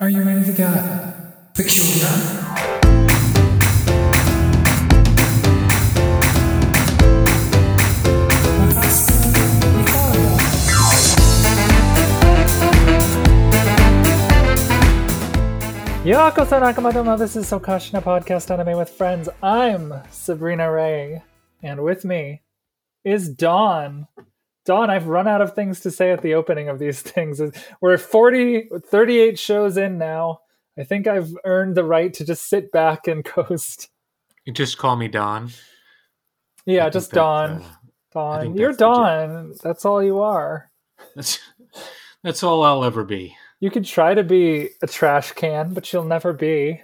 Are you ready to get peculiar? Yakuza Nakamadoma, this is Sokashina Podcast Anime with Friends. I'm Sabrina Ray, and with me is Dawn. Dawn, I've run out of things to say at the opening of these things. We're 40, 38 shows in now. I think I've earned the right to just sit back and coast. You just call me Don. Yeah, I just Dawn. uh, think You're legit. That's all you are. That's that's all I'll ever be. You could try to be a trash can, but you'll never be.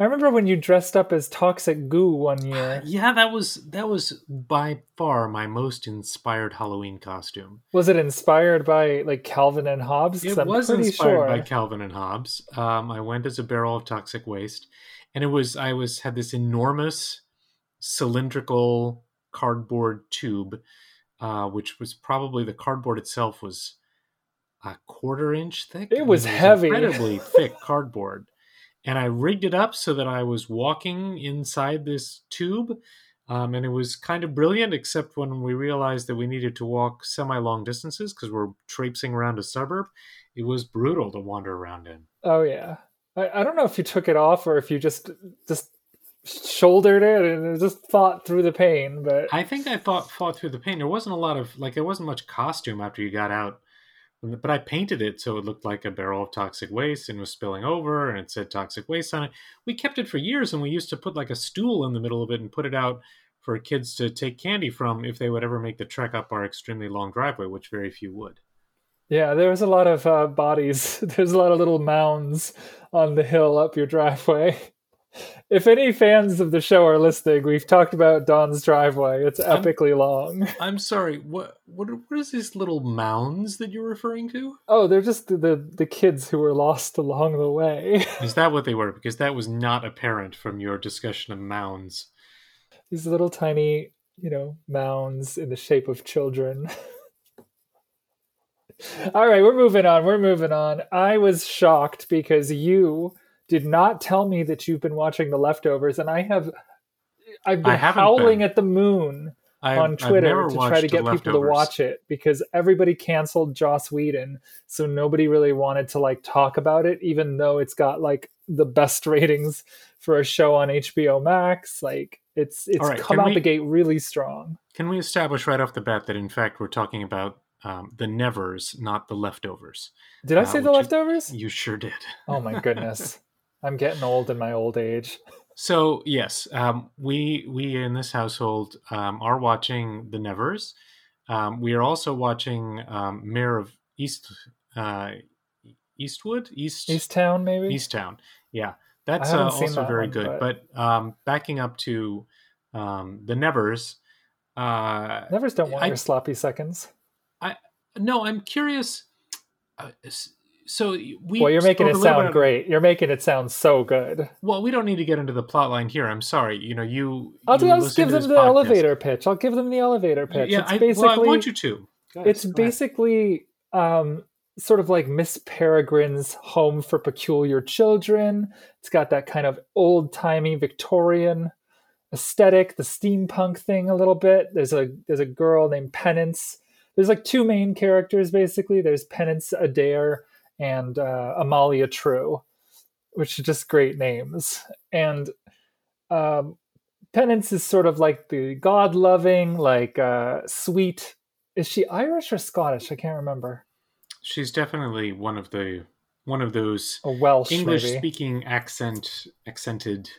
I remember when you dressed up as Toxic Goo one year. Yeah, that was that was by far my most inspired Halloween costume. Was it inspired by like Calvin and Hobbes? It I'm was inspired sure. by Calvin and Hobbes. Um, I went as a barrel of toxic waste, and it was I was had this enormous cylindrical cardboard tube, uh, which was probably the cardboard itself was a quarter inch thick. It I was heavy. incredibly thick cardboard, and I rigged it up so that I was walking inside this tube. Um, and it was kind of brilliant, except when we realized that we needed to walk semi long distances because we're traipsing around a suburb. It was brutal to wander around in. Oh yeah. I, I don't know if you took it off or if you just just shouldered it and just fought through the pain, but I think I thought fought through the pain. There wasn't a lot of like there wasn't much costume after you got out, but I painted it so it looked like a barrel of toxic waste and was spilling over, and it said toxic waste on it. We kept it for years, and we used to put like a stool in the middle of it and put it out for kids to take candy from if they would ever make the trek up our extremely long driveway, which very few would. yeah, there was a lot of uh, bodies. There's a lot of little mounds on the hill up your driveway. If any fans of the show are listening, we've talked about Don's driveway. It's I'm- epically long. I'm sorry. What what are- what is these little mounds that you're referring to? Oh, they're just the, the the kids who were lost along the way. Is that what they were? Because that was not apparent from your discussion of mounds. These little tiny, you know, mounds in the shape of children. All right, we're moving on. We're moving on. I was shocked because you did not tell me that you've been watching The Leftovers, and I have. I've been howling been. at the moon I, on Twitter to try to get people to watch it because everybody canceled Joss Whedon, so nobody really wanted to like talk about it, even though it's got like the best ratings for a show on HBO Max. Like it's it's right, come out we- the gate really strong. Can we establish right off the bat that in fact we're talking about um, the nevers, not the leftovers? Did I Uh, say the leftovers? You sure did. Oh my goodness. I'm getting old in my old age. So yes, um, we we in this household um, are watching the Nevers. Um, we are also watching um, Mare of East uh, Eastwood East Easttown, maybe? Easttown. Yeah, that's uh, also that very one, good. But, um, backing up to um, the Nevers. Uh, Nevers don't want I- your sloppy seconds. I no, I'm curious. Uh, so we Well, you're making it sound bit- great. You're making it sound so good. Well, we don't need to get into the plot line here. I'm sorry. You know, you. I'll, you I'll just give them the podcast. elevator pitch. I'll give them the elevator pitch. Yeah, it's I, basically well, I want you to. Ahead, it's go ahead. basically um, sort of like Miss Peregrine's Home for Peculiar Children. It's got that kind of old timey Victorian aesthetic, the steampunk thing a little bit. There's a there's a girl named Penance. There's like two main characters basically. There's Penance Adair and uh, Amalia True, which are just great names. And um, Penance is sort of like the god loving, like uh, sweet is she Irish or Scottish? I can't remember. She's definitely one of the one of those Welsh, English speaking accent accented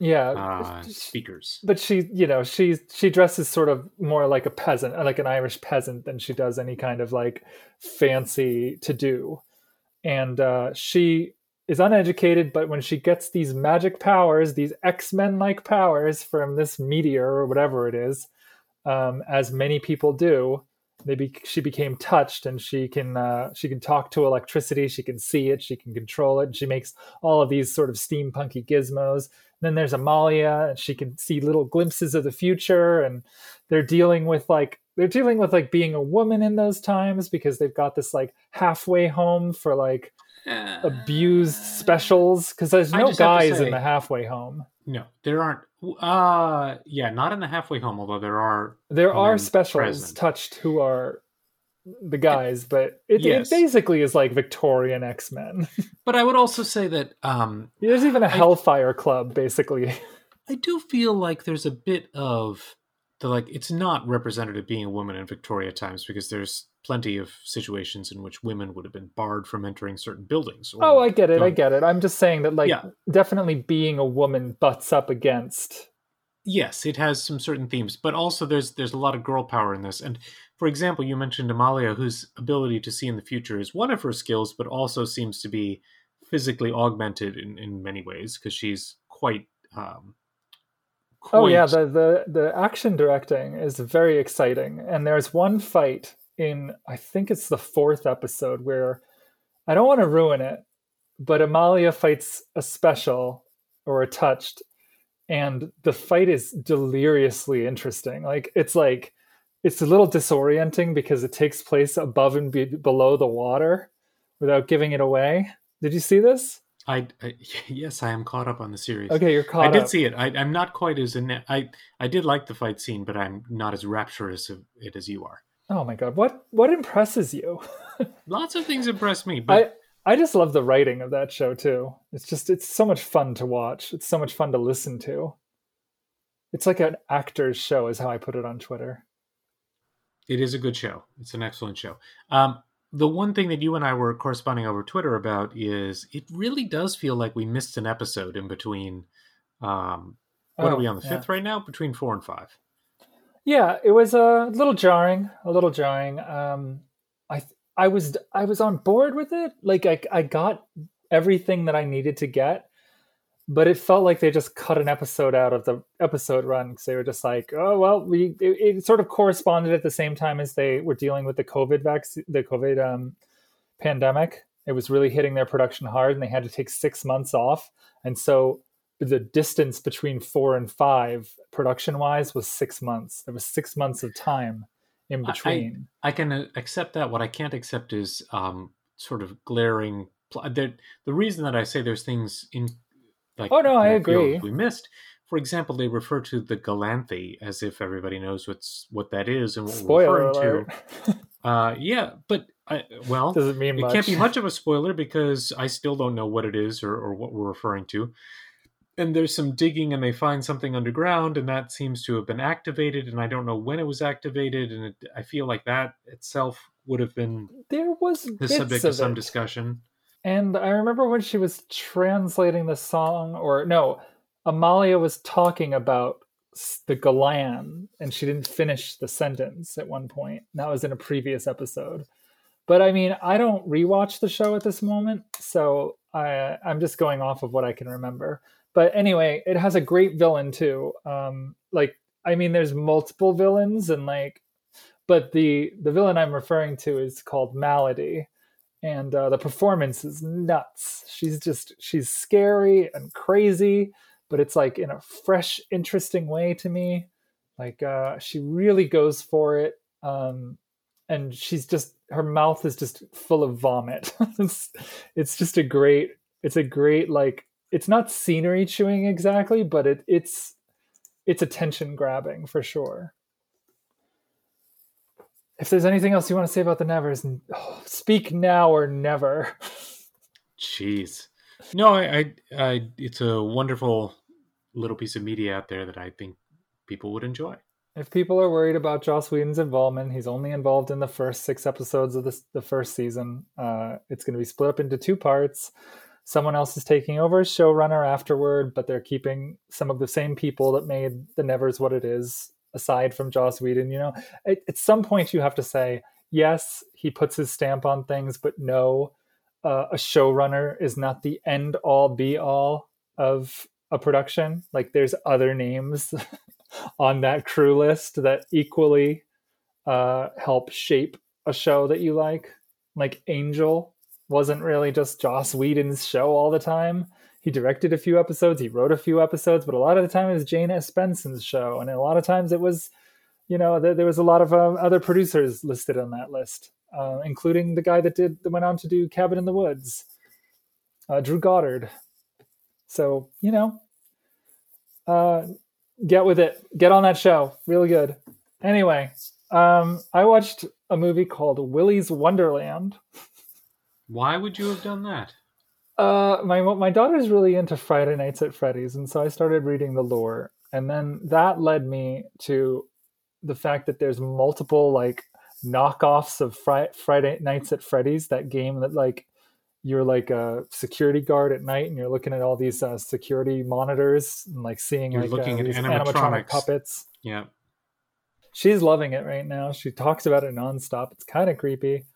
yeah, uh, speakers. but she, you know, she she dresses sort of more like a peasant, like an Irish peasant, than she does any kind of like fancy to do. And uh, she is uneducated, but when she gets these magic powers, these X Men like powers from this meteor or whatever it is, um, as many people do, maybe she became touched, and she can uh, she can talk to electricity, she can see it, she can control it, she makes all of these sort of steampunky gizmos. then there's Amalia, and she can see little glimpses of the future, and they're dealing with like they're dealing with like being a woman in those times because they've got this like halfway home for like Uh, abused specials? Because there's no just have to guys say- in the halfway home. No, there aren't. Uh, yeah, not in the halfway home. Although there are. There are specials present. touched who are the guys, but it, Yes. it basically is like Victorian X Men. But I would also say that um, There's even a Hellfire Club, basically. I do feel like there's a bit of the like it's not representative being a woman in Victoria times because there's plenty of situations in which women would have been barred from entering certain buildings. Oh, I get it. I get it. I'm just saying that, like, Yeah. definitely being a woman butts up against. yes, it has some certain themes, but also there's there's a lot of girl power in this. And for example, you mentioned Amalia, whose ability to see in the future is one of her skills, but also seems to be physically augmented in, in many ways because she's quite. Um, Oh yeah, the, the the action directing is very exciting, and there's one fight in I think it's the fourth episode where I don't want to ruin it, but Amalia fights a special or a touched, and the fight is deliriously interesting. Like it's like it's a little disorienting because it takes place above and be- below the water without giving it away. Did you see this? I, I yes, I am caught up on the series. Okay, you're caught I did up. see it. I, I'm not quite as in. I I did like the fight scene, but I'm not as rapturous of it as you are. Oh my god, what what impresses you? Lots of things impress me, but I I just love the writing of that show too. It's just it's so much fun to watch. It's so much fun to listen to. It's like an actor's show, is how I put it on Twitter. it is a good show. It's an excellent show. Um, the one thing that you and I were corresponding over Twitter about is it really does feel like we missed an episode in between. Um, what Oh, are we on the yeah. fifth right now? Between four and five. Yeah, it was a little jarring, a little jarring. Um, I I was I was on board with it. Like I I got everything that I needed to get, but it felt like they just cut an episode out of the episode run because they were just like, oh well, we it, it sort of corresponded at the same time as they were dealing with the COVID vaccine, the COVID um, pandemic. It was really hitting their production hard, and they had to take six months off, and so the distance between four and five production wise was six months there was six months of time in I- I- between I can uh, accept that. What I can't accept is um, sort of glaring. Pl- the, the reason that I say there's things in like Oh, no, I agree. we missed. For example, they refer to the Galanthi as if everybody knows what's what that is and what we're referring alert to. Uh, yeah, but I, well, doesn't mean it much can't be much of a spoiler because I still don't know what it is or, or what we're referring to. And there's some digging, and they find something underground, and that seems to have been activated, and I don't know when it was activated, and it, I feel like that itself would have been there was the subject of of some it. discussion. And i remember when she was translating the song or no amalia was talking about the galan and she didn't finish the sentence at one point. That was in a previous episode. But i mean i don't rewatch the show at this moment so i i'm just going off of what i can remember. But anyway it has a great villain too. Um like i mean there's multiple villains and like but the the villain i'm referring to is called Maladie and uh, the performance is nuts. She's just she's scary and crazy but it's like in a fresh interesting way to me. Like uh she really goes for it um and she's just her mouth is just full of vomit. It's, it's just a great it's a great like it's not scenery chewing exactly but it it's it's attention grabbing for sure if there's anything else you want to say about the nevers oh, speak now or never Jeez, no, I, I, I, it's a wonderful little piece of media out there that I think people would enjoy. if people are worried about Joss Whedon's involvement, he's only involved in the first six episodes of this, the first season. Uh, it's going to be split up into two parts. Someone else is taking over as showrunner afterward, but they're keeping some of the same people that made the Nevers what it is, aside from Joss Whedon. You know, at, at some point you have to say, yes, he puts his stamp on things, but no, uh, a showrunner is not the end all be all of a production. Like there's other names on that crew list that equally uh, help shape a show that you like. Like Angel wasn't really just Joss Whedon's show all the time. He directed a few episodes, he wrote a few episodes, but a lot of the time it was Jane Espenson's show, and a lot of times it was, you know, there, there was a lot of um, other producers listed on that list, uh, including the guy that did that went on to do Cabin in the Woods. uh, Drew Goddard. So you know, uh, get with it. Get on that show. Really good. Anyway, um, I watched a movie called Willy's Wonderland. Why would you have done that? Uh, my my daughter's really into Friday Nights at Freddy's, and so I started reading the lore, and then that led me to the fact that there's multiple like knockoffs of Fri- Friday Nights at Freddy's, that game that like you're like a security guard at night and you're looking at all these uh, security monitors and like seeing You're like looking uh, at these animatronics. puppets. Yeah. She's loving it right now. She talks about it nonstop. It's kind of creepy.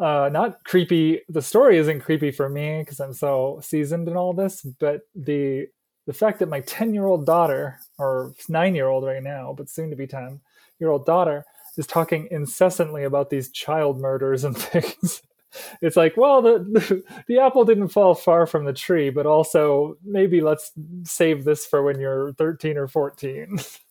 Uh, not creepy. The story isn't creepy for me because I'm so seasoned in all this, but the the fact that my 10 year old daughter, or nine year old right now, but soon to be 10 year old daughter, is talking incessantly about these child murders and things. It's like, well, the, the the apple didn't fall far from the tree, but also maybe let's save this for when you're 13 or 14.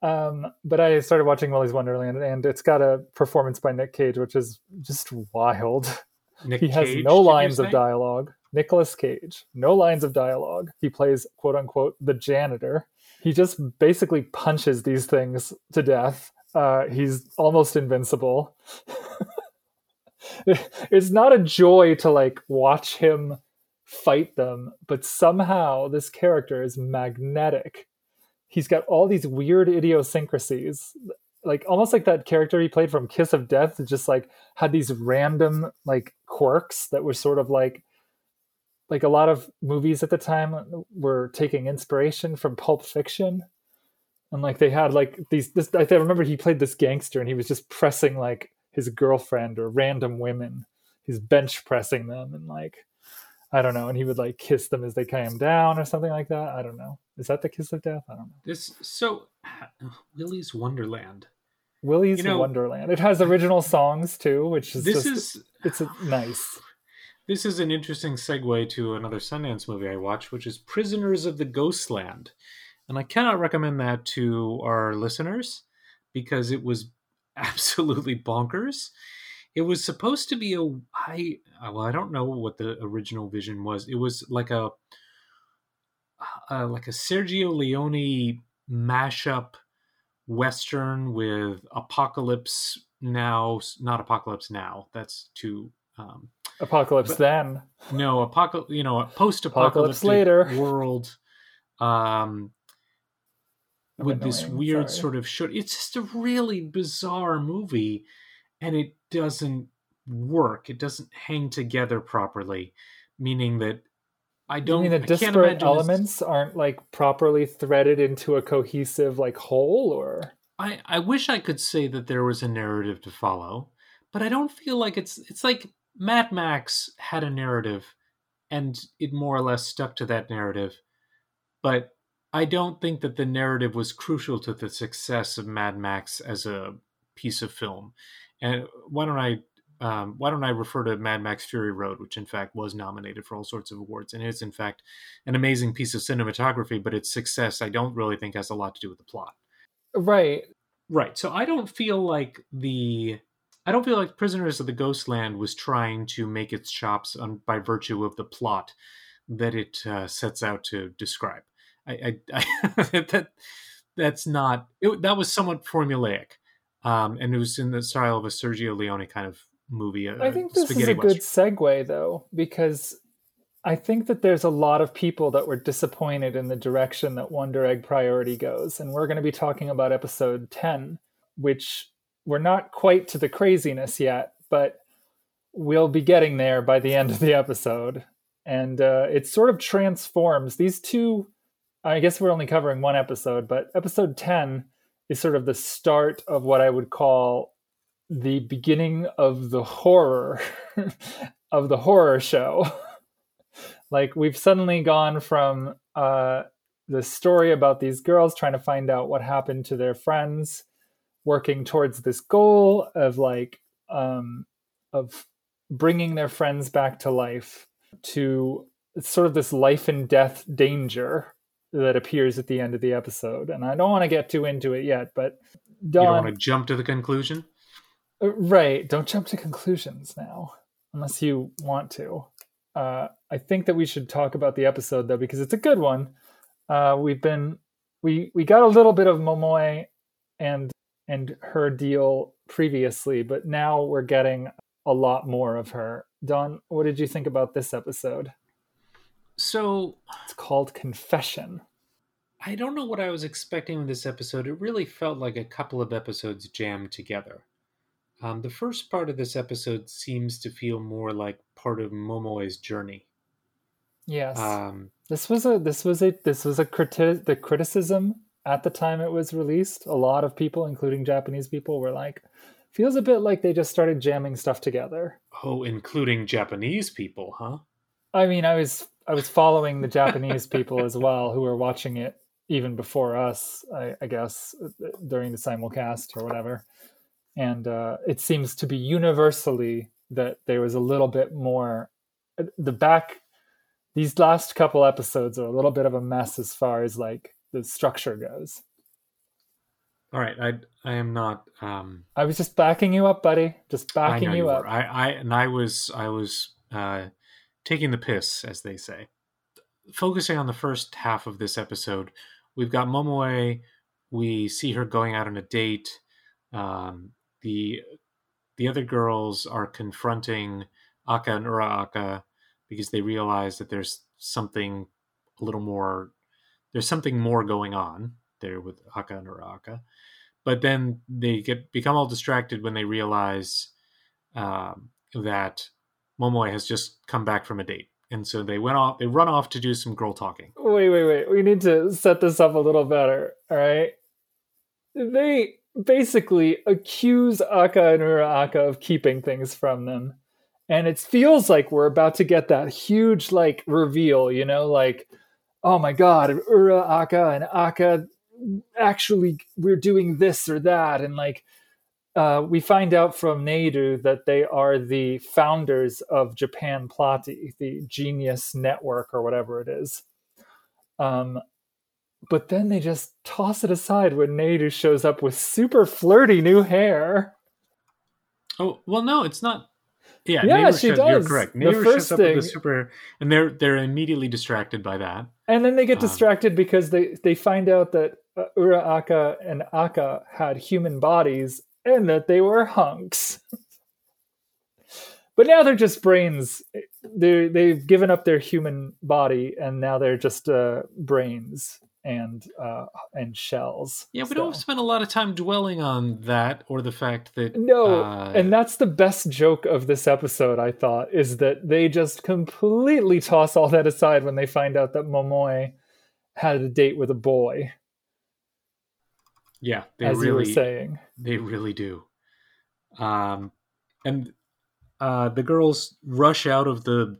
Um, but I started watching Willy's Wonderland, and it's got a performance by Nick Cage, which is just wild. Nick he has no lines of dialogue. Nicolas Cage, no lines of dialogue. He plays quote unquote the janitor. He just basically punches these things to death. Uh, he's almost invincible. it's not a joy to like watch him fight them, but somehow this character is magnetic. He's got all these weird idiosyncrasies, like almost like that character he played from Kiss of Death, just like had these random like quirks that were sort of like like a lot of movies at the time were taking inspiration from Pulp Fiction. And like they had like these this I remember he played this gangster and he was just pressing like his girlfriend or random women. He's bench pressing them and like I don't know, and he would like kiss them as they came down or something like that. I don't know. Is that the kiss of death? I don't know. This so Willy's Wonderland. Willy's You know- Wonderland. It has original songs too, which is This just is it's a, nice. This is an interesting segue to another Sundance movie I watched, which is Prisoners of the Ghostland. And I cannot recommend that to our listeners because it was absolutely bonkers. It was supposed to be a I well, I don't know what the original vision was. It was like a uh, like a Sergio Leone mashup western with Apocalypse Now, not Apocalypse Now. That's too um, Apocalypse But- then. no apocalypse you know a post-apocalyptic Apocalypse later. world um with this weird sorry. sort of short it's just a really bizarre movie and it doesn't work it doesn't hang together properly meaning that i don't mean the disparate elements aren't like properly threaded into a cohesive like whole or I, I wish I could say that there was a narrative to follow, but I don't feel like it's it's like Mad Max had a narrative and it more or less stuck to that narrative. But I don't think that the narrative was crucial to the success of Mad Max as a piece of film. And why don't I um, why don't I refer to Mad Max Fury Road, which in fact was nominated for all sorts of awards, and is in fact an amazing piece of cinematography, but its success I don't really think has a lot to do with the plot. right Right. So I don't feel like the I don't feel like Prisoners of the Ghostland was trying to make its chops on, by virtue of the plot that it uh, sets out to describe. I, I, I that that's not it, that was somewhat formulaic, um, and it was in the style of a Sergio Leone kind of movie. A, I think this is a good segue though because I think that there's a lot of people that were disappointed in the direction that Wonder Egg Priority goes and we're going to be talking about episode 10 which we're not quite to the craziness yet but we'll be getting there by the end of the episode and uh, it sort of transforms these two i guess we're only covering one episode but episode 10 is sort of the start of what i would call the beginning of the horror of the horror show. Like we've suddenly gone from uh, the story about these girls trying to find out what happened to their friends working towards this goal of like um, of bringing their friends back to life to sort of this life and death danger that appears at the end of the episode and i don't want to get too into it yet but You don't want to jump to the conclusion. uh, right don't jump to conclusions now unless you want to uh, I think that we should talk about the episode though because it's a good one. Uh, we've been we we got a little bit of Momoe and and her deal previously, but now we're getting a lot more of her. Don, what did you think about this episode? So It's called Confession. I don't know what I was expecting with this episode. It really felt like a couple of episodes jammed together. Um, the first part of this episode seems to feel more like part of Momoe's journey. Yes. Um, This was a this was a this was a criti- the criticism at the time it was released. A lot of people, including Japanese people, were like, feels a bit like they just started jamming stuff together. oh, including Japanese people, huh? I mean, I was I was following the Japanese people as well who were watching it even before us, I, I guess, during the simulcast or whatever. And uh, it seems to be universally that there was a little bit more. The back, these last couple episodes are a little bit of a mess as far as like the structure goes. All right, I I am not. Um, I was just backing you up, buddy. Just backing you you up. I I and I was I was uh, taking the piss, as they say. Focusing on the first half of this episode, we've got Momoe. We see her going out on a date. Um, the the other girls are confronting Acca and Ura-Acca because they realize that there's something a little more. There's something more going on there with Acca and Ura-Acca but then they get become all distracted when they realize um, that Momoe has just come back from a date, and so they went off. They run off to do some girl talking. wait, wait, wait. We need to set this up a little better. All right. They basically accuse Acca and Ura-Acca of keeping things from them. And it feels like we're about to get that huge like reveal, you know, like, oh my god, Ura Ura-Acca and Acca actually we're doing this or that. And like uh, we find out from Neiru that they are the founders of Japan Plati, the Genius Network or whatever it is. Um, but then they just toss it aside when Neiru shows up with super flirty new hair. Oh well, no, it's not. Yeah, Yeah, she shows- You're does. correct. The first shows up with thing- the super, and they're they're immediately distracted by that. And then they get Um, distracted because they, they find out that uh, Ura-Acca and Acca had human bodies and that they were hunks. but now they're just brains. They they've given up their human body and now they're just uh, brains and uh, and shells. Yeah, we still. don't spend a lot of time dwelling on that or the fact that No, uh, and that's the best joke of this episode. I thought is that they just completely toss all that aside when they find out that Momoe had a date with a boy, yeah, they as you were really saying. They really do. Um, and uh, the girls rush out of the.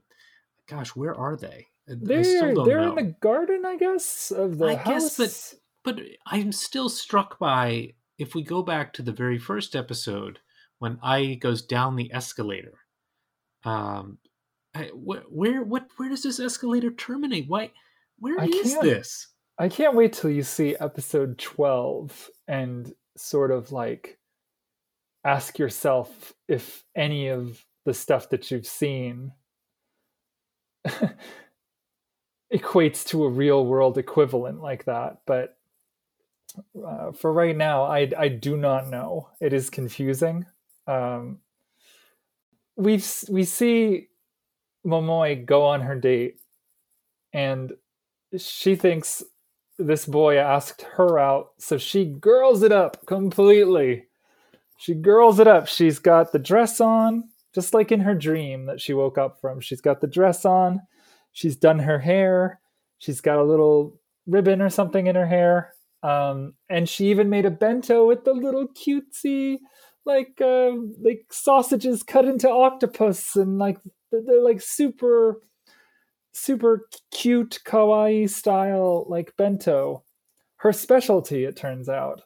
Gosh, where are they? I- I They're they're know. in the garden, I guess, of the I house. guess, but but I'm still struck by if we go back to the very first episode when Ai goes down the escalator. Um, I, wh- where what where does this escalator terminate? Why? Where I is this? I can't wait till you see episode 12 and sort of like ask yourself if any of the stuff that you've seen equates to a real world equivalent like that. But uh, for right now, I, I do not know. It is confusing. Um, we we see Momoe go on her date, and she thinks this boy asked her out, so she girls it up completely. She girls it up. She's got the dress on, just like in her dream that she woke up from. She's got the dress on. She's done her hair. She's got a little ribbon or something in her hair. Um, and she even made a bento with the little cutesy, like uh, like sausages cut into octopus, and like they're they're, like super super cute kawaii style like bento. Her specialty it turns out.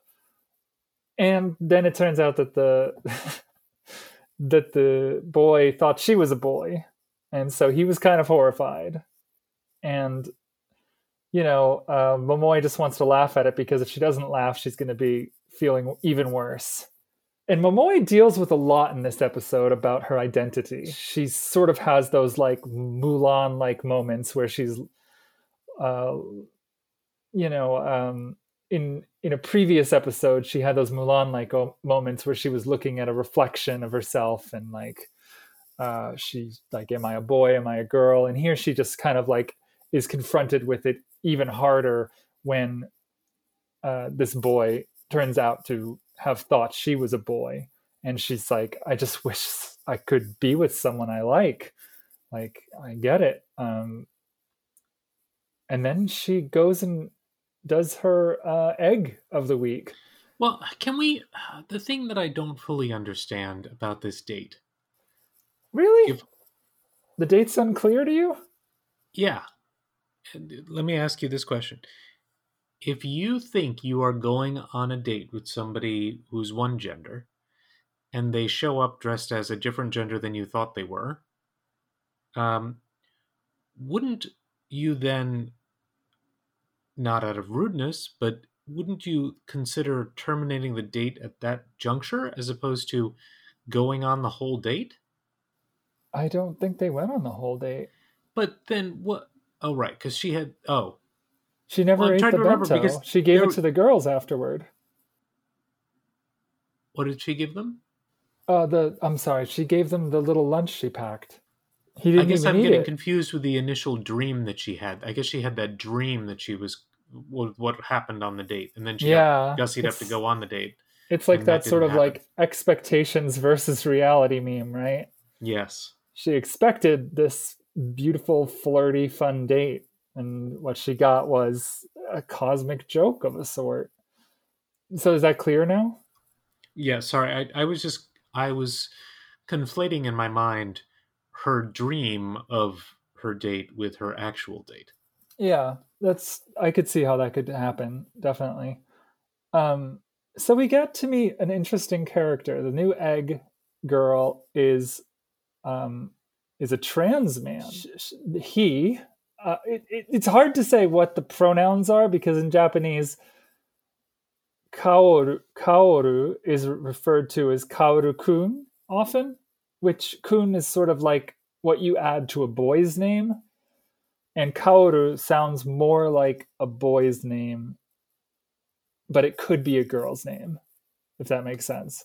And then it turns out that the that the boy thought she was a boy. And so he was kind of horrified. And you know uh, just wants to laugh at it because if she doesn't laugh she's going to be feeling even worse and Momoe deals with a lot in this episode about her identity. She sort of has those like Mulan like moments where she's, uh, you know, um, in in a previous episode she had those Mulan like moments where she was looking at a reflection of herself and like, uh, she's like, "Am I a boy? Am I a girl?" And here she just kind of like is confronted with it even harder when uh, this boy turns out to have thought she was a boy. And she's like i just wish i could be with someone i like. Like i get it. Um and then she goes and does her uh, egg of the week. Well can we the thing that i don't fully understand about this date. Really? If, the date's unclear to you? Yeah. Let me ask you this question if you think you are going on a date with somebody who's one gender and they show up dressed as a different gender than you thought they were, um, wouldn't you then, not out of rudeness, but wouldn't you consider terminating the date at that juncture as opposed to going on the whole date? I don't think they went on the whole date. But then what? Oh, right, because she had. Oh, she never well, ate the bento. She gave it to the girls afterward. What did she give them? Uh, the I'm sorry, she gave them the little lunch she packed. He didn't I guess I'm getting it. confused with the initial dream that she had. I guess she had that dream that she was what happened on the date, and then she yeah, Gussie'd have to go on the date. It's like that, that sort of happen. like expectations versus reality meme, right? Yes. She expected this beautiful, flirty, fun date, and what she got was a cosmic joke of a sort. So is that clear now? Yeah, sorry. I, I was just I was conflating in my mind her dream of her date with her actual date. Yeah, that's I could see how that could happen, definitely. Um so we get to meet an interesting character. The new egg girl is um is a trans man. He uh, it, it, it's hard to say what the pronouns are because in Japanese, kaoru, kaoru is referred to as kaoru kun often, which kun is sort of like what you add to a boy's name. And kaoru sounds more like a boy's name, but it could be a girl's name, if that makes sense.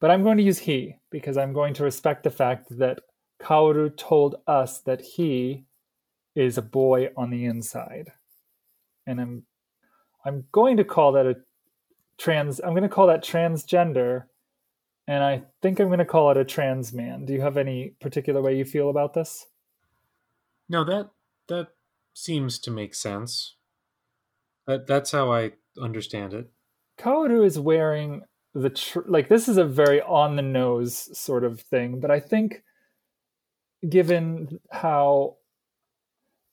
But I'm going to use he because I'm going to respect the fact that Kaoru told us that he is a boy on the inside. And I'm I'm going to call that a trans I'm going to call that transgender and I think I'm going to call it a trans man. Do you have any particular way you feel about this? No, that that seems to make sense. That that's how I understand it. Kaoru is wearing the tr- like this is a very on the nose sort of thing, but I think given how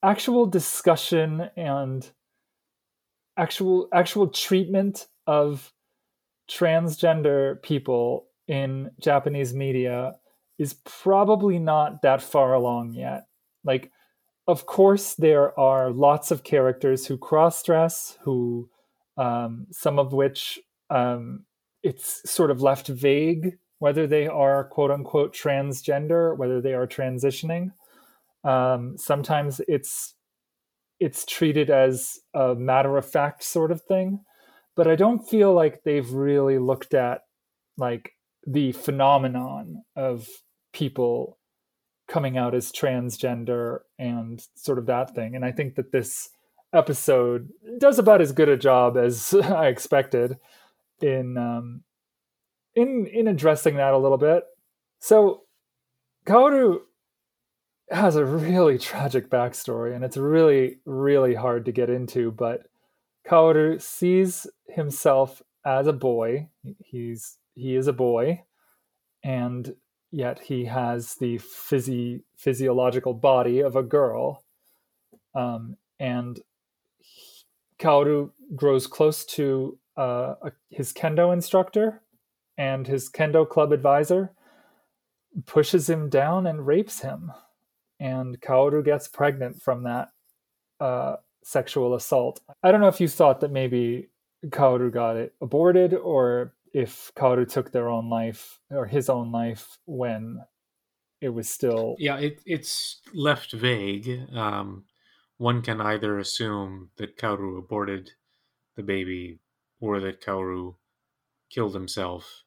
actual discussion and actual actual treatment of transgender people in Japanese media is probably not that far along yet. Like, of course, there are lots of characters who cross dress, who um, some of which um, it's sort of left vague whether they are quote unquote transgender, whether they are transitioning. Um, sometimes it's it's treated as a matter of fact sort of thing, but I don't feel like they've really looked at like the phenomenon of people coming out as transgender and sort of that thing. And I think that this episode does about as good a job as I expected in um, in in addressing that a little bit. So Kaoru has a really tragic backstory, and it's really, really hard to get into. But Kaoru sees himself as a boy. He's he is a boy, and yet he has the physi- physiological body of a girl. Um, and Kaoru grows close to uh, a, his kendo instructor and his kendo club advisor pushes him down and rapes him and Kaoru gets pregnant from that uh, sexual assault. I don't know if you thought that maybe Kaoru got it aborted or if Kaoru took their own life or his own life when it was still Yeah, it, it's left vague. Um, one can either assume that Kaoru aborted the baby or that Kaoru killed himself.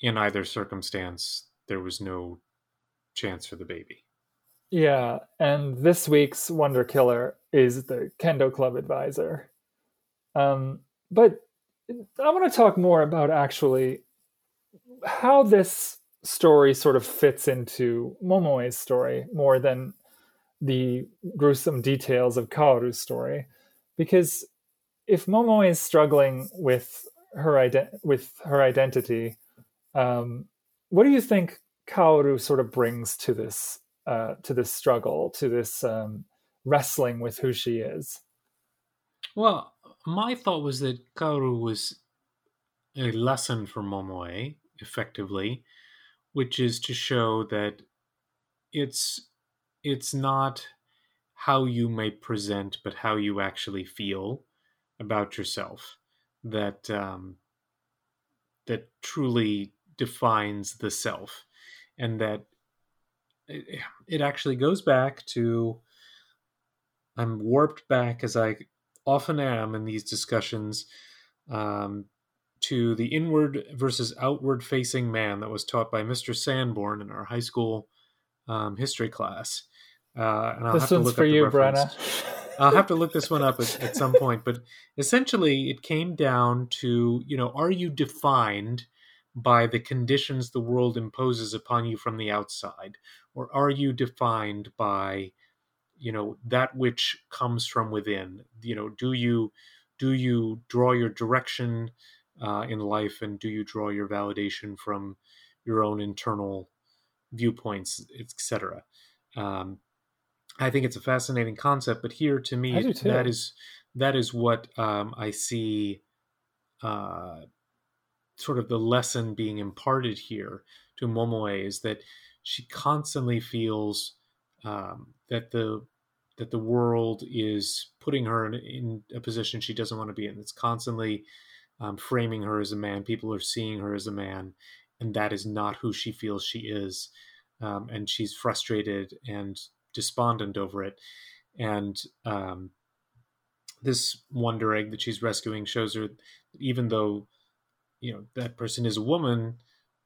In either circumstance, there was no chance for the baby. Yeah, and this week's Wonder Killer is the Kendo Club advisor. Um, but I want to talk more about actually how this story sort of fits into Momoe's story more than the gruesome details of Kaoru's story. Because if Momoe is struggling with her with her identity, um, what do you think Kaoru sort of brings to this uh, to this struggle, to this um, wrestling with who she is? Well, my thought was that Kaoru was a lesson for Momoe, effectively, which is to show that it's it's not how you may present, but how you actually feel about yourself that um, that truly defines the self, and that it, it actually goes back to I'm warped back as I often am in these discussions um, to the inward versus outward facing man that was taught by Mr. Sanborn in our high school um, history class. Uh, and I'll this have to look for you. Brenna. I'll have to look this one up at, at some point, but essentially it came down to, you know, are you defined by the conditions the world imposes upon you from the outside? Or are you defined by, you know, that which comes from within? You know, do you do you draw your direction uh, in life and do you draw your validation from your own internal viewpoints, etc.? Um, I think it's a fascinating concept, but here to me that is that is what um, I see uh, sort of the lesson being imparted here to Momoe is that she constantly feels um, that the that the world is putting her in, in a position she doesn't want to be in. It's constantly um, framing her as a man. People are seeing her as a man, and that is not who she feels she is. Um, and she's frustrated and despondent over it. And um, this Wonder Egg that she's rescuing shows her, even though you know that person is a woman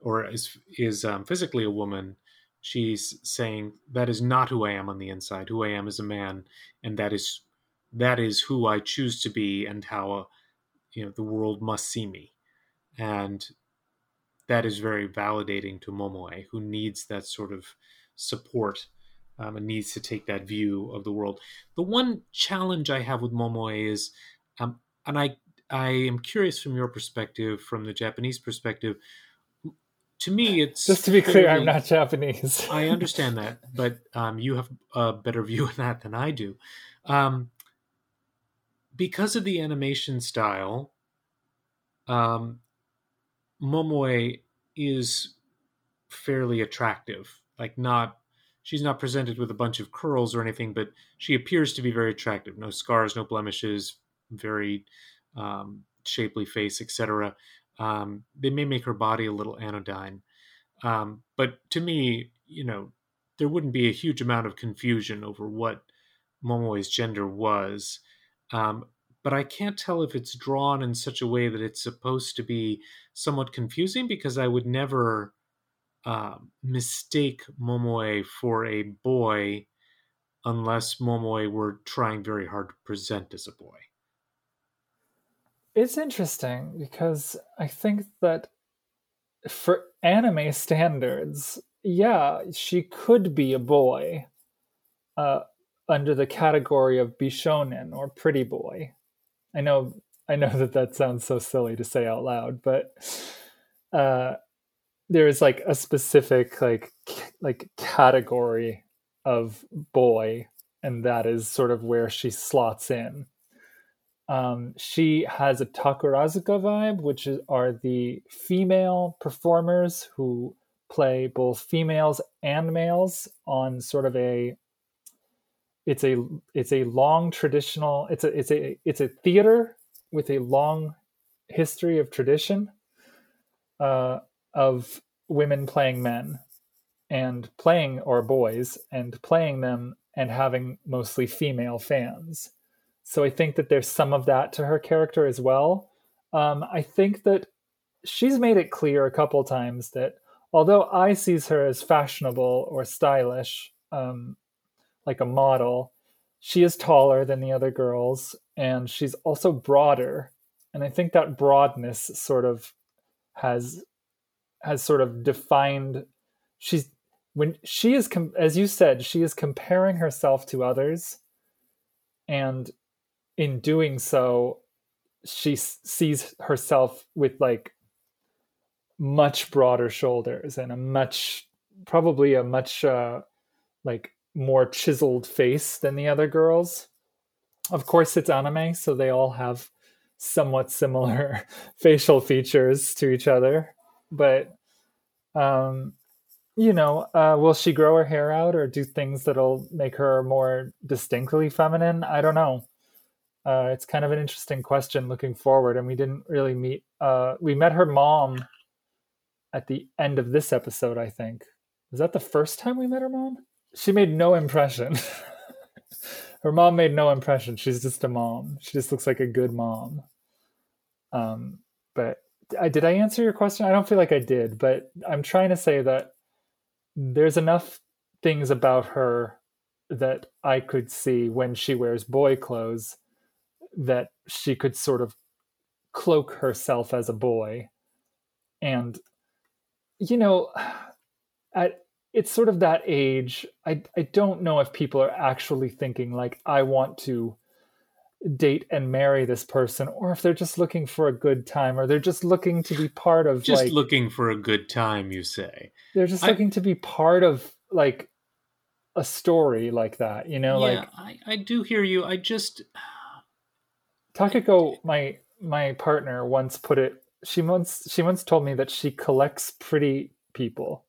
or is is um, physically a woman, she's saying that is not who I am on the inside. Who I am is a man, and that is that is who I choose to be, and how uh, you know the world must see me, and that is very validating to Momoe, who needs that sort of support um, and needs to take that view of the world. The one challenge I have with Momoe is, um, and I I am curious from your perspective, from the Japanese perspective. To me, it's Just to be clear, I'm not Japanese. I understand that, but um, you have a better view of that than I do. Um, because of the animation style, um, Momoe is fairly attractive. Like, not she's not presented with a bunch of curls or anything, but she appears to be very attractive. No scars, no blemishes, very um, shapely face, etc. Um, they may make her body a little anodyne, um, but to me, you know, there wouldn't be a huge amount of confusion over what Momoe's gender was. Um, but I can't tell if it's drawn in such a way that it's supposed to be somewhat confusing because I would never uh, mistake Momoe for a boy unless Momoe were trying very hard to present as a boy. It's interesting because I think that for anime standards, yeah, she could be a boy uh, under the category of bishonen or pretty boy. I know, I know that that sounds so silly to say out loud, but uh, there is like a specific like c- like category of boy, and that is sort of where she slots in um, she has a Takarazuka vibe, which is, are the female performers who play both females and males on sort of a it's a it's a long traditional it's a it's a it's a theater with a long history of tradition uh, of women playing men and playing or boys and playing them and having mostly female fans. So I think that there's some of that to her character as well. Um, I think that she's made it clear a couple times that although Ai sees her as fashionable or stylish, um, like a model, she is taller than the other girls and she's also broader. And I think that broadness sort of has has sort of defined she's when she is as you said she is comparing herself to others and in doing so she sees herself with like much broader shoulders and a much probably a much uh like more chiseled face than the other girls. Of course it's anime so they all have somewhat similar facial features to each other. But um you know uh will she grow her hair out or do things that'll make her more distinctly feminine? I don't know uh it's kind of an interesting question looking forward and we didn't really meet uh we met her mom at the end of this episode i think. Was that the first time we met her mom? She made no impression. Her mom made no impression. She's just a mom. She just looks like a good mom. Um but I, did I answer your question? I don't feel like I did, but I'm trying to say that there's enough things about her that I could see when she wears boy clothes that she could sort of cloak herself as a boy. And, you know, at it's sort of that age. I, I don't know if people are actually thinking, like, I want to date and marry this person or if they're just looking for a good time or they're just looking to be part of just like looking for a good time you say they're just I- looking to be part of like a story like that you know yeah like I, I do hear you i just takako my my partner once put it she once she once told me that she collects pretty people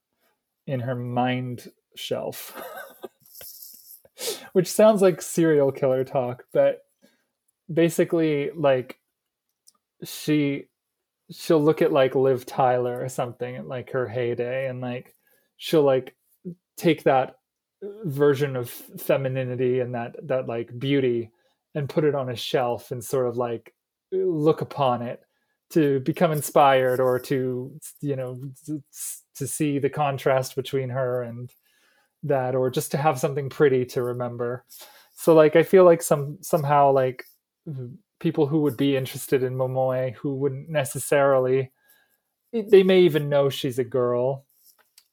in her mind shelf. Which sounds like serial killer talk but basically like she she'll look at like Liv Tyler or something like her heyday and like she'll like take that version of femininity and that that like beauty and put it on a shelf and sort of like look upon it to become inspired or to you know to see the contrast between her and that or just to have something pretty to remember. So like i feel like some somehow like people who would be interested in momoe who wouldn't necessarily they may even know she's a girl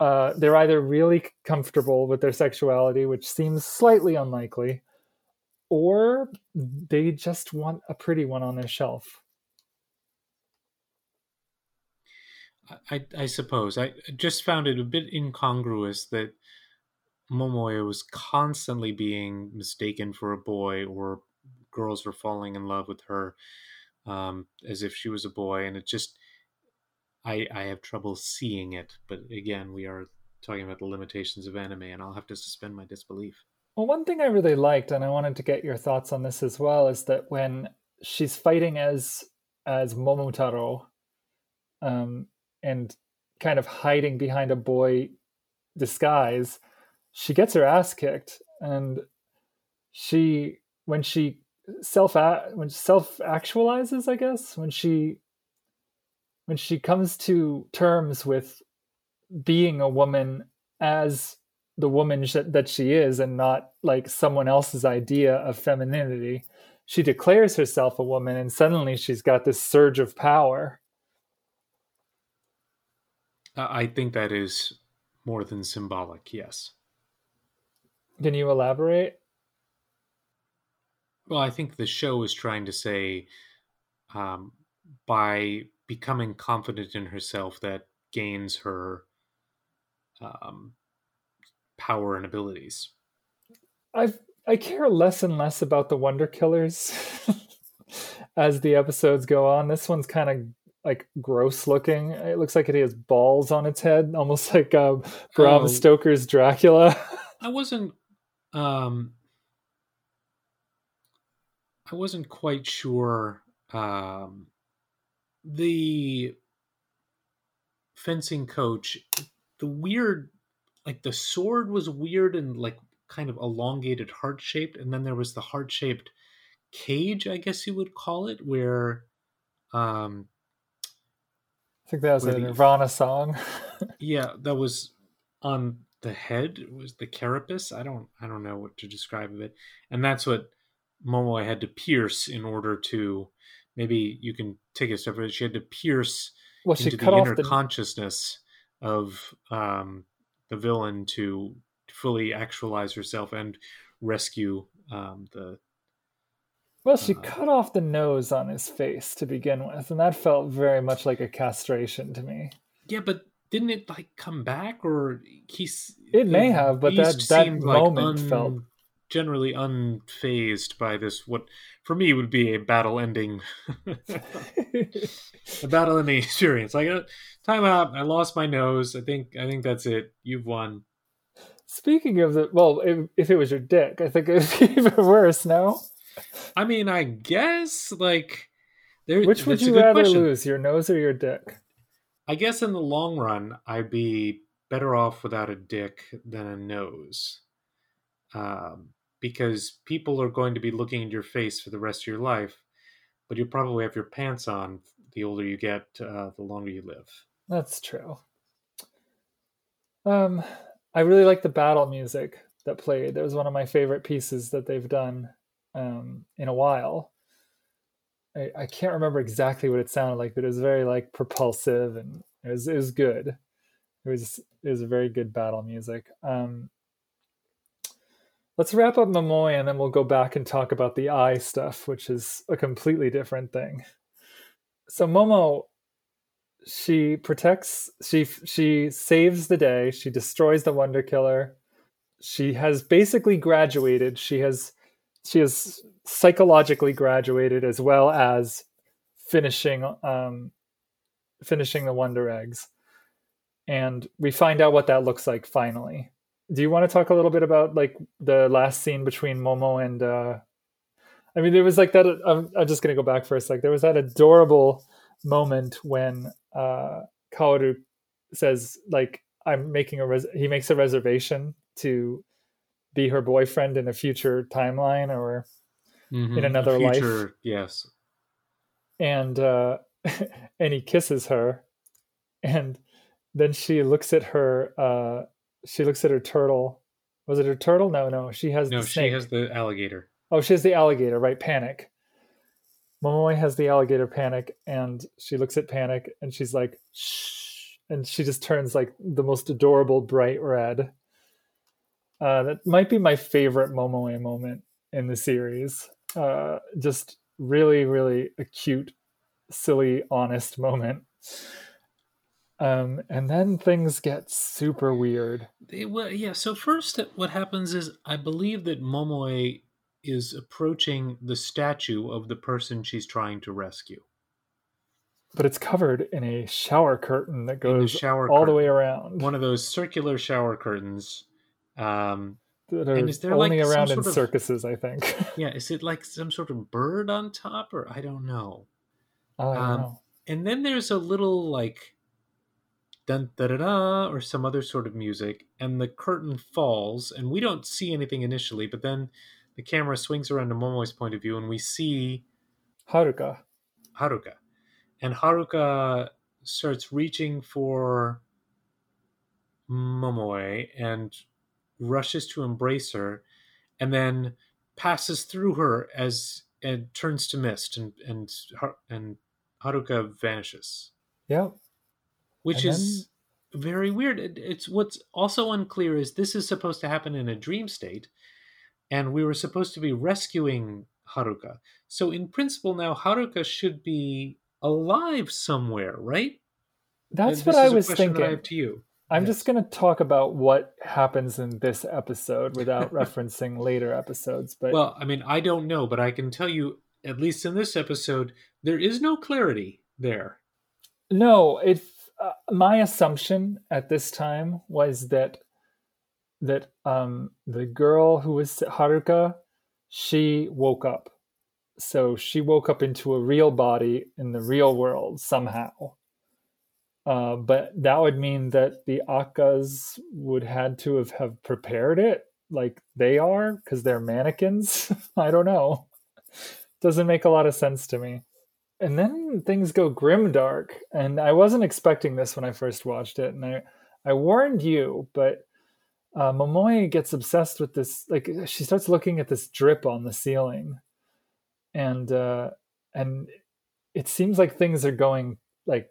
uh, they're either really comfortable with their sexuality which seems slightly unlikely or they just want a pretty one on their shelf I, I suppose I just found it a bit incongruous that Momoe was constantly being mistaken for a boy, or girls were falling in love with her um, as if she was a boy, and it just I I have trouble seeing it. But again, we are talking about the limitations of anime, and I'll have to suspend my disbelief. Well, one thing I really liked, and I wanted to get your thoughts on this as well, is that when she's fighting as as Momotaro, um, and kind of hiding behind a boy disguise, she gets her ass kicked, and she when she self when self actualizes, I guess when she when she comes to terms with being a woman as the woman sh- that she is and not like someone else's idea of femininity she declares herself a woman and suddenly she's got this surge of power I think that is more than symbolic. Yes. can you elaborate Well, I think the show is trying to say um, by becoming confident in herself that gains her um, power and abilities. i i care less and less about the wonder killers as the episodes go on this one's kind of like gross looking it looks like it has balls on its head almost like uh, bram Oh. stoker's dracula I wasn't. Um, I wasn't quite sure. Um, the fencing coach, the weird, like the sword was weird and like kind of elongated heart shaped, and then there was the heart shaped cage, I guess you would call it, where um I think that was a the- Nirvana song. yeah, that was on the head was the carapace. I don't I don't know what to describe of it. And that's what Momoe had to pierce in order to maybe you can take a step. She had to pierce well, into the inner the consciousness of um, the villain to fully actualize herself and rescue um, the well, she uh, cut off the nose on his face to begin with, and that felt very much like a castration to me. yeah but didn't it like come back or he's It may have, but that- that moment felt- generally unfazed by this what for me would be a battle ending a battle ending experience like uh, time out i lost my nose i think i think that's it you've won Speaking of the well, if, if it was your dick, I think it'd be even worse. No, i mean i guess like there which would you rather question. lose, your nose or your dick? I guess in the long run, I'd be better off without a dick than a nose. Um, because people are going to be looking at your face for the rest of your life, but you probably have your pants on the older you get, uh, the longer you live. That's true. Um, I really like the battle music that played. That was one of my favorite pieces that they've done um, in a while. I, I can't remember exactly what it sounded like, but it was very like propulsive and it was it was good. It was it was very good battle music. Um, let's wrap up Momoe and then we'll go back and talk about the Ai stuff, which is a completely different thing. So Momo she protects she she saves the day she destroys the wonder killer. She has basically graduated she has she has psychologically graduated as well as finishing um finishing the wonder eggs. And we find out what that looks like finally do you want to talk a little bit about like the last scene between momo and uh i mean there was like that i'm, I'm just going to go back for a sec there was that adorable moment when uh Kaoru says like I'm making a res- he makes a reservation to be her boyfriend in a future timeline or In another life. yes. and uh and he kisses her and then she looks at her uh she looks at her turtle was it her turtle no no she has No, the she has the alligator. Oh, she has the alligator, right? Panic. Momoe has the alligator panic, and she looks at panic, and she's like, "Shh," and she just turns like the most adorable bright red. Uh, that might be my favorite Momoe moment in the series. Uh, just really, really a cute, silly, honest moment. Um, and then things get super weird. They- well, yeah. So first, what happens is I believe that Momoe is approaching the statue of the person she's trying to rescue. But it's covered in a shower curtain that goes shower all the way around. One of those circular shower curtains. Um, that are And is there, only like, around in of- circuses, I think. yeah, is it like some sort of bird on top, or I don't know. I don't Um, know. and then there's a little like dun da da da or some other sort of music and the curtain falls and we don't see anything initially but then the camera swings around to momoe's point of view and we see Haruka. haruka and haruka starts reaching for momoe and rushes to embrace her and then passes through her as and turns to mist and and and haruka vanishes Yep. Which And is very weird. It, it's what's also unclear is this is supposed to happen in a dream state, and we were supposed to be rescuing Haruka. So in principle, now Haruka should be alive somewhere, right? That's what I was thinking. I to you. I'm Yes. just going to talk about what happens in this episode without referencing later episodes. But Well, I mean, I don't know, but I can tell you, at least in this episode, there is no clarity there. no, it. Uh, my assumption at this time was that that um, the girl who was Haruka, she woke up. So she woke up into a real body in the real world somehow. Uh, but that would mean that the Accas would had to have, have prepared it like they are because they're mannequins. I don't know. Doesn't make a lot of sense to me. And then things go grim dark, and I wasn't expecting this when I first watched it, and I I warned you, but uh, Momoe gets obsessed with this. Like she starts looking at this drip on the ceiling, and uh, and it seems like things are going like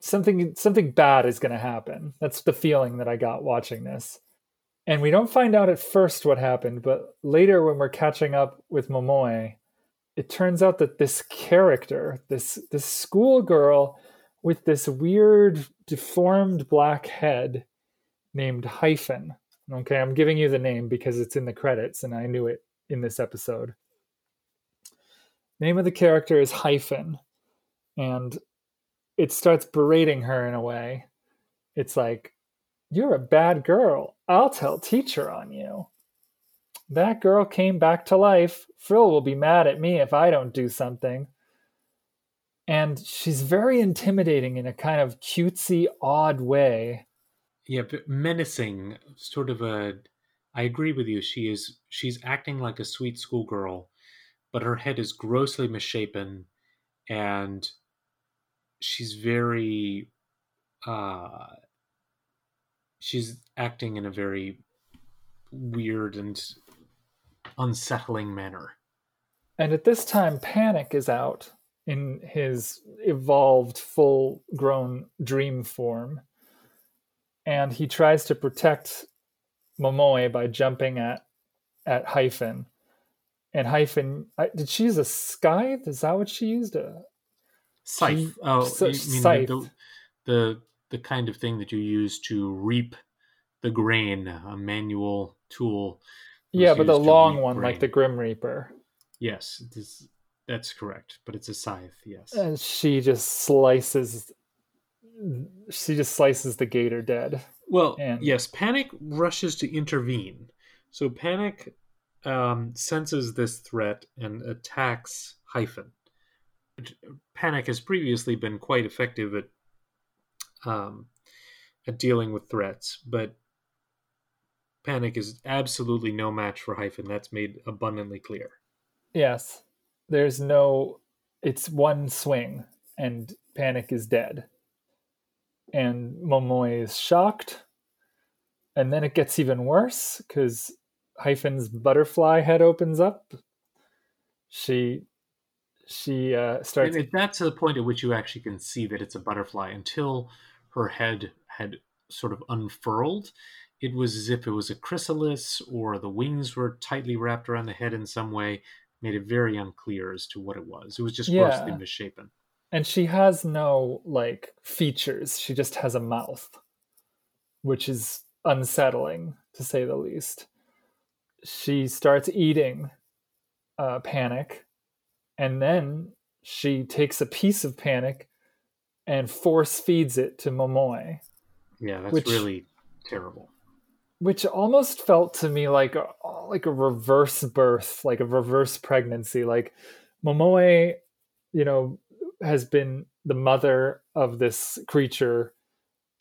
something something bad is going to happen. That's the feeling that I got watching this. And we don't find out at first what happened, but later when we're catching up with Momoe, it turns out that this character, this this schoolgirl with this weird deformed black head named Hyphen. Okay, I'm giving you the name because it's in the credits and I knew it in this episode. Name of the character is Hyphen. And it starts berating her in a way. It's like, You're a bad girl. I'll tell teacher on you. That girl came back to life. Frill will be mad at me if I don't do something. And she's very intimidating in a kind of cutesy, odd way. Yeah, but menacing, sort of a. I agree with you. She is. She's acting like a sweet schoolgirl, but her head is grossly misshapen, and she's very. Uh, she's acting in a very weird and unsettling manner. And at this time, Panic is out in his evolved, full grown dream form. And he tries to protect Momoe by jumping at at Hyphen. And Hyphen, did she use a scythe? Is that what she used? A scythe. She, oh, so, scythe. The, the the kind of thing that you use to reap the grain, a manual tool. Yeah, but the long one, grain. like the Grim Reaper. Yes, this, that's correct. But it's a scythe. Yes. And she just slices. She just slices the gator dead. Well, and... yes. Panic rushes to intervene. So Panic um, senses this threat and attacks Hyphen. Panic has previously been quite effective at um, at dealing with threats, but Panic is absolutely no match for Hyphen. That's made abundantly clear. Yes. There's no it's one swing and Panic is dead. And Momoe is shocked. And then it gets even worse because Hyphen's butterfly head opens up. She she uh, starts. And that's the point at which you actually can see that it's a butterfly. Until her head had sort of unfurled, it was as if it was a chrysalis or the wings were tightly wrapped around the head in some way. Made it very unclear as to what it was. It was just yeah. grossly misshapen. And she has no like features. She just has a mouth, which is unsettling to say the least. She starts eating uh, Panic and then she takes a piece of panic and force feeds it to Momoe. Yeah, that's which, really terrible. Which almost felt to me like a, like a reverse birth, like a reverse pregnancy. Like Momoe, you know, has been the mother of this creature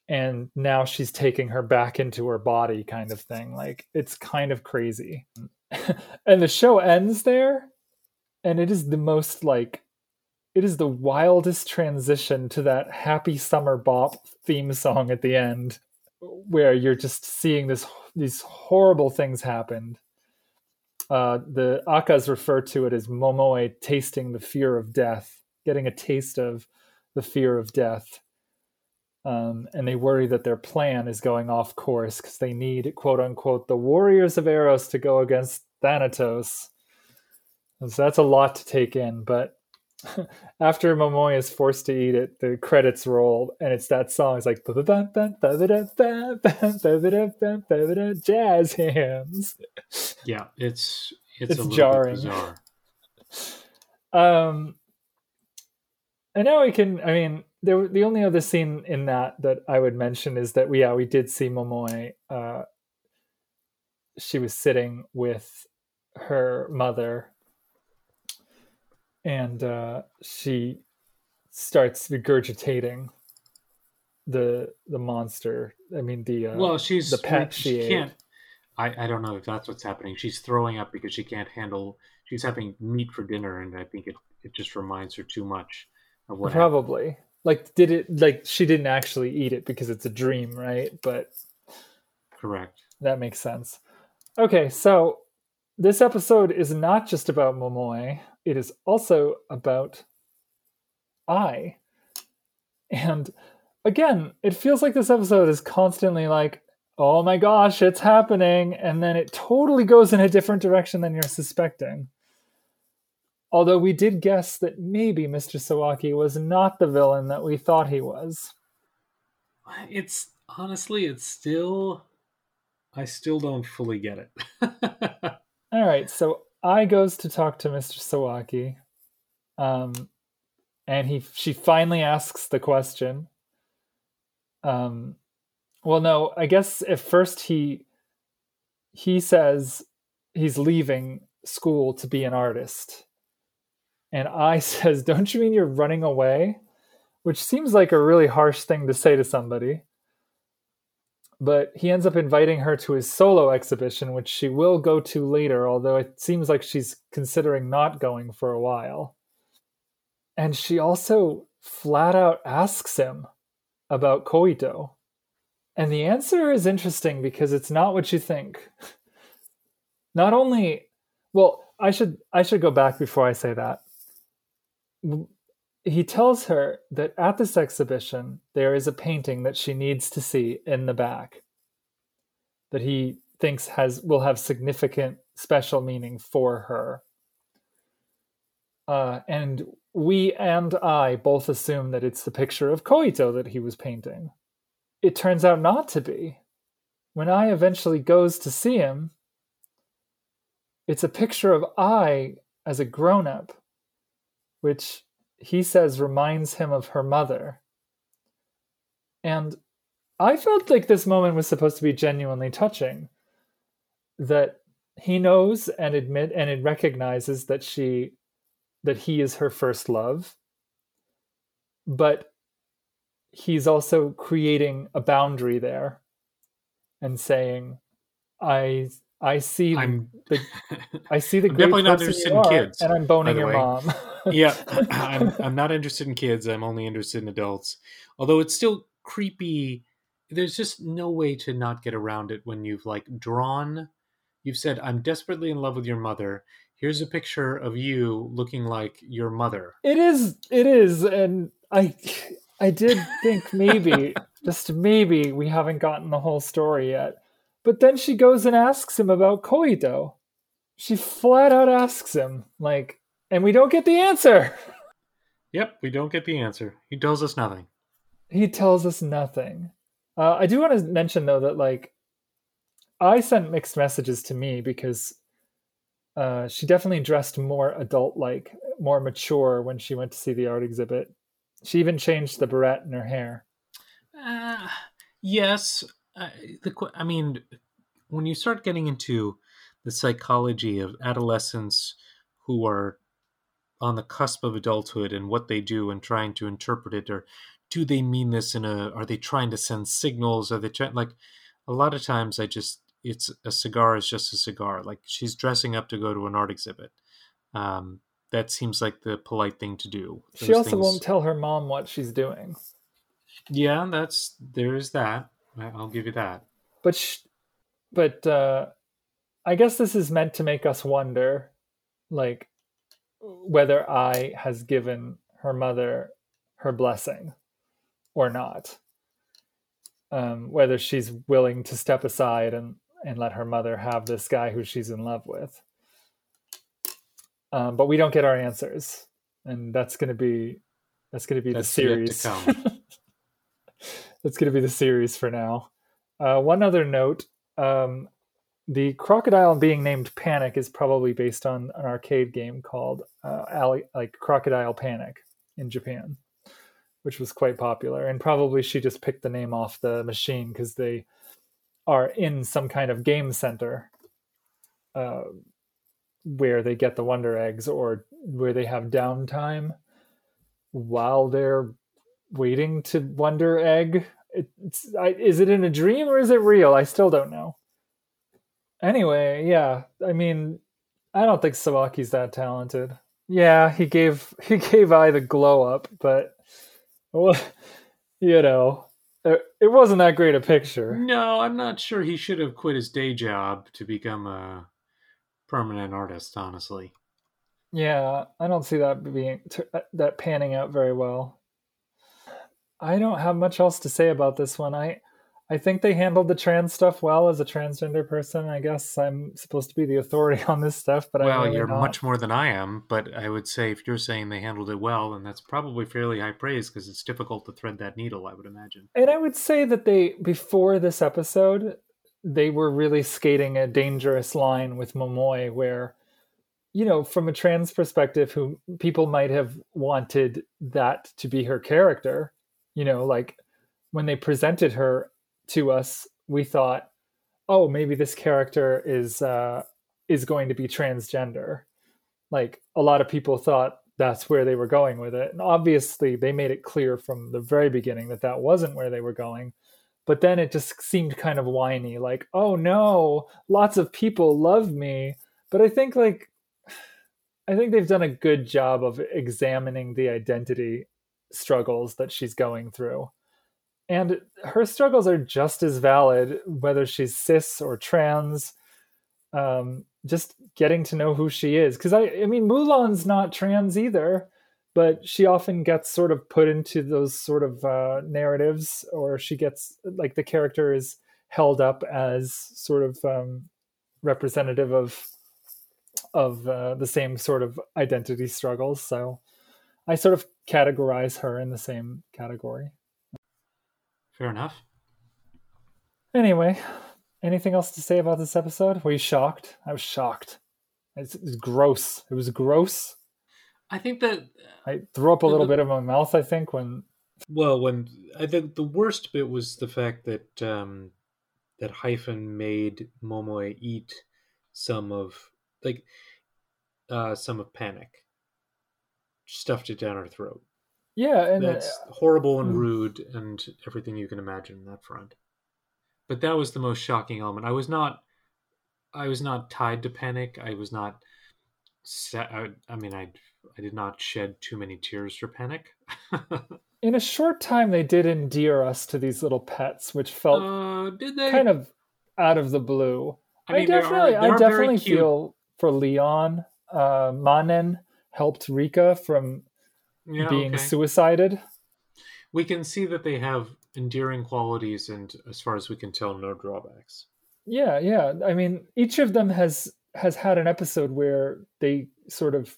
and now she's taking her back into her body kind of thing. Like it's kind of crazy. and the show ends there and it is the most like it is the wildest transition to that happy summer bop theme song at the end where you're just seeing this these horrible things happen uh, the Accas refer to it as momoe tasting the fear of death getting a taste of the fear of death um, and they worry that their plan is going off course because they need quote unquote the warriors of eros to go against thanatos so that's a lot to take in. But after Momoe is forced to eat it, the credits roll, and it's that song. It's like jazz hands. Yeah, it's it's, it's jarring. bizarre. Um, and now we can. I mean, there. The only other scene in that that I would mention is that we yeah we did see Momoe. Uh, she was sitting with her mother and uh, she starts regurgitating the the monster. I mean the uh, well, she's the pet she, she ate. can't. I, I don't know if that's what's happening. She's throwing up because she can't handle. She's having meat for dinner, and I think it, it just reminds her too much of what happened. probably like did it like she didn't actually eat it because it's a dream, right? But Correct. That makes sense. Okay, so this episode is not just about Momoe, it is also about Ai. And again, it feels like this episode is constantly like, oh my gosh, it's happening. And then it totally goes in a different direction than you're suspecting. Although we did guess that maybe Mr. Sawaki was not the villain that we thought he was. It's honestly, it's still. I still don't fully get it. All right, so Ai goes to talk to Mr. Sawaki, um, and he she finally asks the question. Um, well, no, I guess at first he he says he's leaving school to be an artist, and Ai says, "Don't you mean you're running away?" Which seems like a really harsh thing to say to somebody but he ends up inviting her to his solo exhibition, which she will go to later, although it seems like she's considering not going for a while. And she also flat out asks him about Koito. And the answer is interesting because it's not what you think. Not only well, I should I should go back before I say that. He tells her that at this exhibition there is a painting that she needs to see in the back that he thinks has will have significant special meaning for her. Uh, and we and I both assume that it's the picture of Koito that he was painting. It turns out not to be. When Ai eventually goes to see him, it's a picture of Ai as a grown up, which he says reminds him of her mother. And I felt like this moment was supposed to be genuinely touching. That he knows and admit and it recognizes that she that he is her first love. But he's also creating a boundary there and saying, I I see I'm the I see the I'm great definitely not interested in are, kids, and I'm boning your way. mom. yeah, I'm I'm not interested in kids. I'm only interested in adults. Although it's still creepy. There's just no way to not get around it when you've like drawn. You've said, "I'm desperately in love with your mother." Here's a picture of you looking like your mother. It is. It is, and I, I did think maybe, just maybe, we haven't gotten the whole story yet. But then she goes and asks him about Koito. She flat out asks him, like, and we don't get the answer. Yep, we don't get the answer. He tells us nothing. He tells us nothing. Uh, I do want to mention though that like, I sent mixed messages to me because uh, she definitely dressed more adult-like, more mature when she went to see the art exhibit. She even changed the barrette in her hair. Uh, yes, uh, the I mean, when you start getting into the psychology of adolescents who are on the cusp of adulthood and what they do and trying to interpret it, or do they mean this in a? Are they trying to send signals? Are they trying like? A lot of times, I just it's a cigar is just a cigar. Like she's dressing up to go to an art exhibit. Um, that seems like the polite thing to do. She also things- won't tell her mom what she's doing. Yeah, that's there is that. I'll give you that. But sh- but uh I guess this is meant to make us wonder like whether Ai has given her mother her blessing or not. Um whether she's willing to step aside and and let her mother have this guy who she's in love with. Um, but we don't get our answers, and that's going to be that's going to be That's the series. that's going to be the series for now. Uh, one other note: um, the crocodile being named Panic is probably based on an arcade game called uh, Alli- like Crocodile Panic in Japan, which was quite popular. And probably she just picked the name off the machine because they are in some kind of game center uh, where they get the Wonder Eggs or where they have downtime while they're waiting to Wonder Egg. It's, I, is it in a dream or is it real? I still don't know. Anyway, yeah, I mean, I don't think Sawaki's that talented. Yeah, he gave he gave Ai the glow up, but well, you know, it, it wasn't that great a picture. No, I'm not sure he should have quit his day job to become a permanent artist. Honestly, Yeah, I don't see that being that panning out very well. I don't have much else to say about this one. I I think they handled the trans stuff well as a transgender person. I guess I'm supposed to be the authority on this stuff, but well, really you're not. much more than I am. But I would say if you're saying they handled it well, then that's probably fairly high praise because it's difficult to thread that needle. I would imagine. And I would say that they before this episode, they were really skating a dangerous line with Momoe where you know, from a trans perspective who people might have wanted that to be her character, you know, like when they presented her to us, we thought, oh, maybe this character is uh is going to be transgender. Like a lot of people thought that's where they were going with it. And obviously, they made it clear from the very beginning that that wasn't where they were going. But then it just seemed kind of whiny, like, oh no, lots of people love me. But I think, like, I think they've done a good job of examining the identity struggles that she's going through. And her struggles are just as valid, whether she's cis or trans. Um, just getting to know who she is. Because I, I mean, Mulan's not trans either, but she often gets sort of put into those sort of uh, narratives, or she gets like the character is held up as sort of um, representative of of uh, the same sort of identity struggles. So I sort of categorize her in the same category. Fair enough. Anyway, anything else to say about this episode? Were you shocked? I was shocked. It's, it's gross. It was gross. I think that I threw up a little bit of my mouth. I think when well, when I think the worst bit was the fact that um, that hyphen made Momoe eat some of like uh, some of panic, stuffed it down her throat. yeah, and uh, That's horrible and mm. rude and everything you can imagine in that front. But that was the most shocking element. I was not, I was not tied to panic. I was not. Set, I, I mean, I I did not shed too many tears for panic. in a short time they did endear us to these little pets, which felt uh, did they? kind of out of the blue. I, I mean, are- definitely, they I definitely feel for Leon. Uh, Manen helped Rika from Yeah, being okay. suicided. we can see that they have endearing qualities and, as far as we can tell, no drawbacks. Yeah, yeah. I mean, each of them has has had an episode where they sort of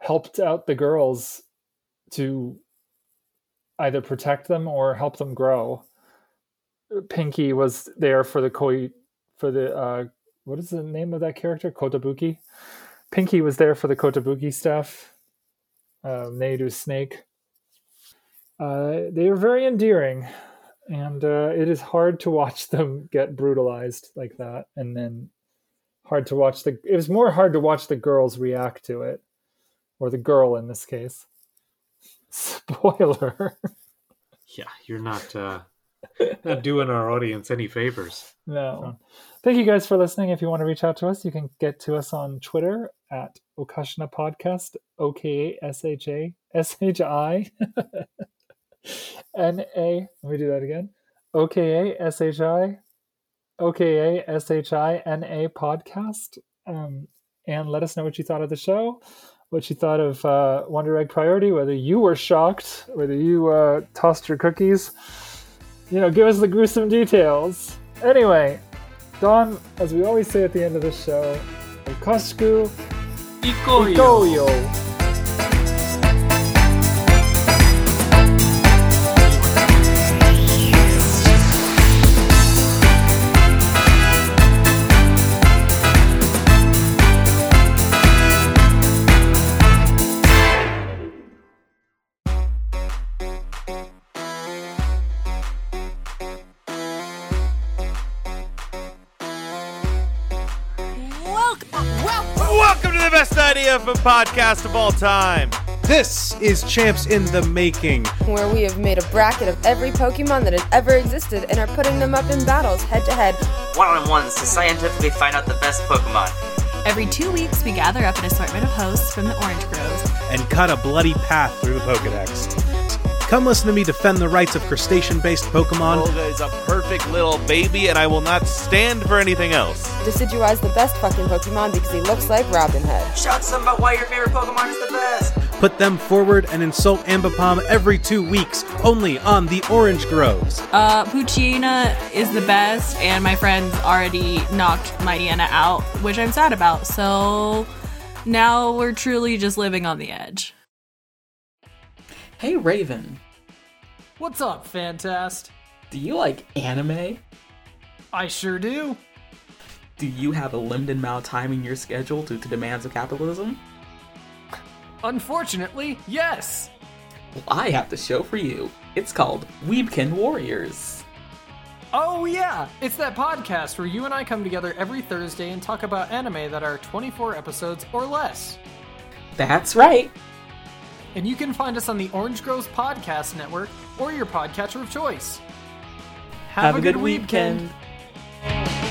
helped out the girls to either protect them or help them grow. Pinky was there for the koi for the uh what is the name of that character? Kotobuki. Pinky was there for the Kotobuki stuff. Uh, Neiru's snake. Uh, they are very endearing and uh, it is hard to watch them get brutalized like that and then hard to watch the it was more hard to watch the girls react to it or the girl in this case spoiler Yeah, you're not uh, not doing our audience any favors. no thank you guys for listening. If you want to reach out to us you can get to us on twitter at okashina podcast o-k-a-s-h-a s-h-i n-a let me do that again. O-k-a-s-h-i o-k-a-s-h-i-n-a podcast. Um, and let us know what you thought of the show what you thought of uh, wonder egg priority whether you were shocked whether you uh, tossed your cookies. You know give us the gruesome details. Anyway Don, as we always say at the end of the show, Okashku Ikoyo. Welcome, welcome to the best idea of a podcast of all time. This is Champs in the Making. where we have made a bracket of every Pokemon that has ever existed and are putting them up in battles head to head. one on ones to scientifically find out the best Pokemon. Every two weeks, we gather up an assortment of hosts from the Orange Groves. and cut a bloody path through the Pokedex. Come listen to me defend the rights of crustacean based Pokemon Olga is a perfect little baby, and I will not stand for anything else. Decidueye is the best fucking Pokemon because he looks like Robin Hood. Shout some about why your favorite Pokemon is the best. put them forward and insult Ambipom every two weeks, only on the Orange Groves. Uh, Puccina is the best, and my friends already knocked Mightyena out, which I'm sad about. So now we're truly just living on the edge. Hey Raven, What's up, Fantast? do you like anime? I sure do. Do you have a limited amount of time in your schedule due to demands of capitalism? Unfortunately, yes. Well, I have the show for you. It's called Weebkin Warriors. Oh, yeah. It's that podcast where you and I come together every Thursday and talk about anime that are 24 episodes or less. That's right and you can find us on the Orange Groves Podcast Network or your podcatcher of choice. Have, Have a, a, good, good weekend. weekend.